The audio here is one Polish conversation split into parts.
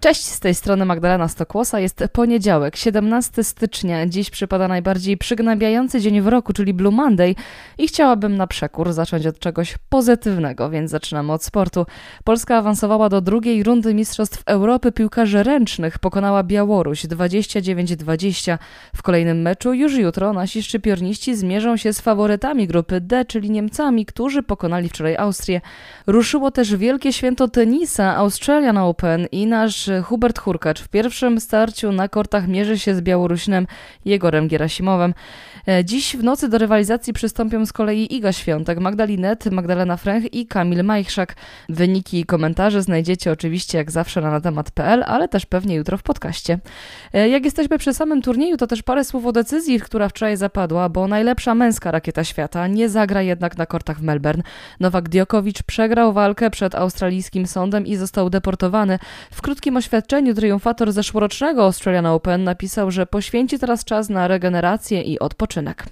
Cześć, z tej strony Magdalena Stokłosa. Jest poniedziałek, 17 stycznia. Dziś przypada najbardziej przygnębiający dzień w roku, czyli Blue Monday i chciałabym na przekór zacząć od czegoś pozytywnego, więc zaczynamy od sportu. Polska awansowała do drugiej rundy Mistrzostw Europy piłkarzy ręcznych. Pokonała Białoruś 29-20. W kolejnym meczu już jutro nasi szczypiorniści zmierzą się z faworytami grupy D, czyli Niemcami, którzy pokonali wczoraj Austrię. Ruszyło też wielkie święto tenisa Australian Open i nasz Hubert Hurkacz w pierwszym starciu na kortach mierzy się z Białorusinem Jegorem Gerasimowem. E, dziś w nocy do rywalizacji przystąpią z kolei Iga Świątek, Magdalinet, Magdalena Fręch i Kamil Majchrzak. Wyniki i komentarze znajdziecie oczywiście jak zawsze na natemat.pl, ale też pewnie jutro w podcaście. E, jak jesteśmy przy samym turnieju, to też parę słów o decyzji, która wczoraj zapadła, bo najlepsza męska rakieta świata nie zagra jednak na kortach w Melbourne. Nowak Diokowicz przegrał walkę przed australijskim sądem i został deportowany. W krótkim oświadczeniu triumfator zeszłorocznego Australian Open napisał, że poświęci teraz czas na regenerację i odpoczynek.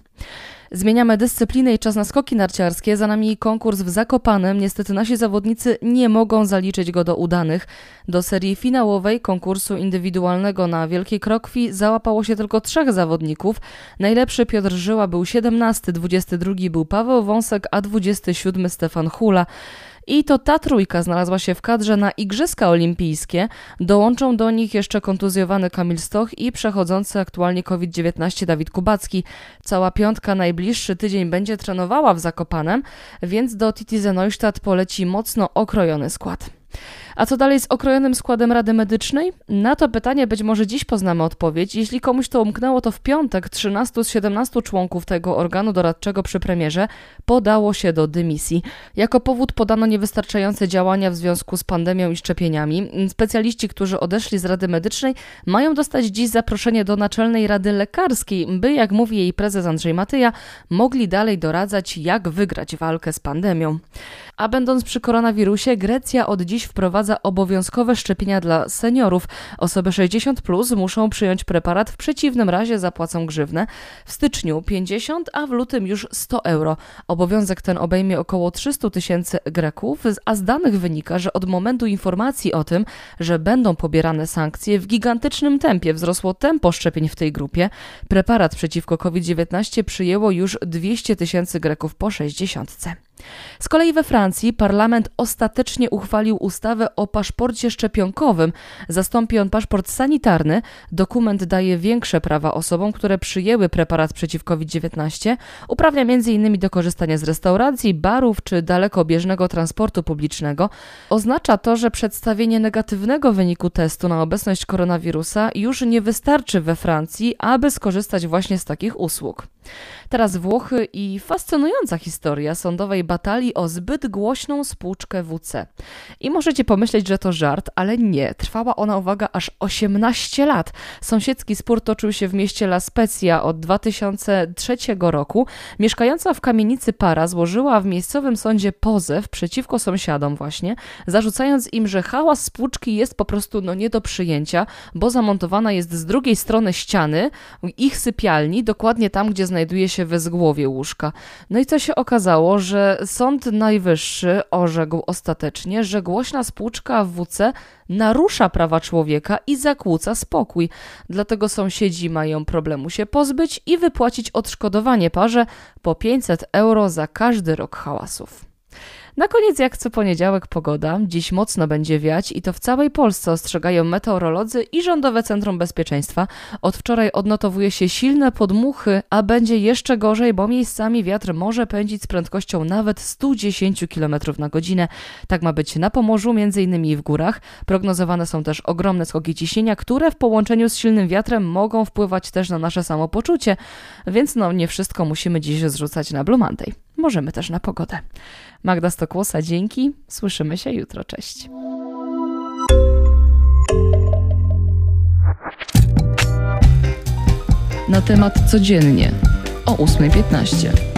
Zmieniamy dyscyplinę i czas na skoki narciarskie. Za nami konkurs w Zakopanem. Niestety nasi zawodnicy nie mogą zaliczyć go do udanych. Do serii finałowej konkursu indywidualnego na Wielkiej Krokwi załapało się tylko trzech zawodników. Najlepszy Piotr Żyła był 17, 22 był Paweł Wąsek, a 27 Stefan Hula. I to ta trójka znalazła się w kadrze na Igrzyska Olimpijskie. Dołączą do nich jeszcze kontuzjowany Kamil Stoch i przechodzący aktualnie COVID-19 Dawid Kubacki. Cała piątka najbliższy tydzień będzie trenowała w Zakopanem, więc do Titi Neustadt poleci mocno okrojony skład. A co dalej z okrojonym składem Rady Medycznej? Na to pytanie być może dziś poznamy odpowiedź. Jeśli komuś to umknęło, to w piątek 13 z 17 członków tego organu doradczego przy premierze podało się do dymisji. Jako powód podano niewystarczające działania w związku z pandemią i szczepieniami. Specjaliści, którzy odeszli z Rady Medycznej, mają dostać dziś zaproszenie do Naczelnej Rady Lekarskiej, by, jak mówi jej prezes Andrzej Matyja, mogli dalej doradzać, jak wygrać walkę z pandemią. A będąc przy koronawirusie, Grecja od dziś wprowadza obowiązkowe szczepienia dla seniorów. Osoby 60 plus muszą przyjąć preparat, w przeciwnym razie zapłacą grzywnę. W styczniu 50, a w lutym już 100 euro. Obowiązek ten obejmie około 300 tysięcy Greków, a z danych wynika, że od momentu informacji o tym, że będą pobierane sankcje, w gigantycznym tempie wzrosło tempo szczepień w tej grupie. Preparat przeciwko COVID-19 przyjęło już 200 tysięcy Greków po 60. Z kolei we Francji parlament ostatecznie uchwalił ustawę o paszporcie szczepionkowym. Zastąpi on paszport sanitarny. Dokument daje większe prawa osobom, które przyjęły preparat przeciw COVID-19. Uprawnia m.in. do korzystania z restauracji, barów czy dalekobieżnego transportu publicznego. Oznacza to, że przedstawienie negatywnego wyniku testu na obecność koronawirusa już nie wystarczy we Francji, aby skorzystać właśnie z takich usług. Teraz Włochy i fascynująca historia sądowej batalii o zbyt głośną spłuczkę WC. I możecie pomyśleć, że to żart, ale nie. Trwała ona, uwaga, aż 18 lat. Sąsiedzki spór toczył się w mieście La Spezia od 2003 roku. Mieszkająca w kamienicy para złożyła w miejscowym sądzie pozew przeciwko sąsiadom właśnie, zarzucając im, że hałas spłuczki jest po prostu no nie do przyjęcia, bo zamontowana jest z drugiej strony ściany ich sypialni, dokładnie tam, gdzie znajduje się wezgłowie łóżka. No i co się okazało, że Sąd Najwyższy orzekł ostatecznie, że głośna spłuczka w WC narusza prawa człowieka i zakłóca spokój. Dlatego sąsiedzi mają problemu się pozbyć i wypłacić odszkodowanie parze po 500 euro za każdy rok hałasów. Na koniec, jak co poniedziałek, pogoda. Dziś mocno będzie wiać i to w całej Polsce ostrzegają meteorolodzy i Rządowe Centrum Bezpieczeństwa. Od wczoraj odnotowuje się silne podmuchy, a będzie jeszcze gorzej, bo miejscami wiatr może pędzić z prędkością nawet 110 km na godzinę. Tak ma być na Pomorzu, innymi w górach. Prognozowane są też ogromne skoki ciśnienia, które w połączeniu z silnym wiatrem mogą wpływać też na nasze samopoczucie, więc no nie wszystko musimy dziś zrzucać na Blue Monday. Możemy też na pogodę. Magda Stokłosa, dzięki. Słyszymy się jutro. Cześć. Na temat codziennie o 8.15.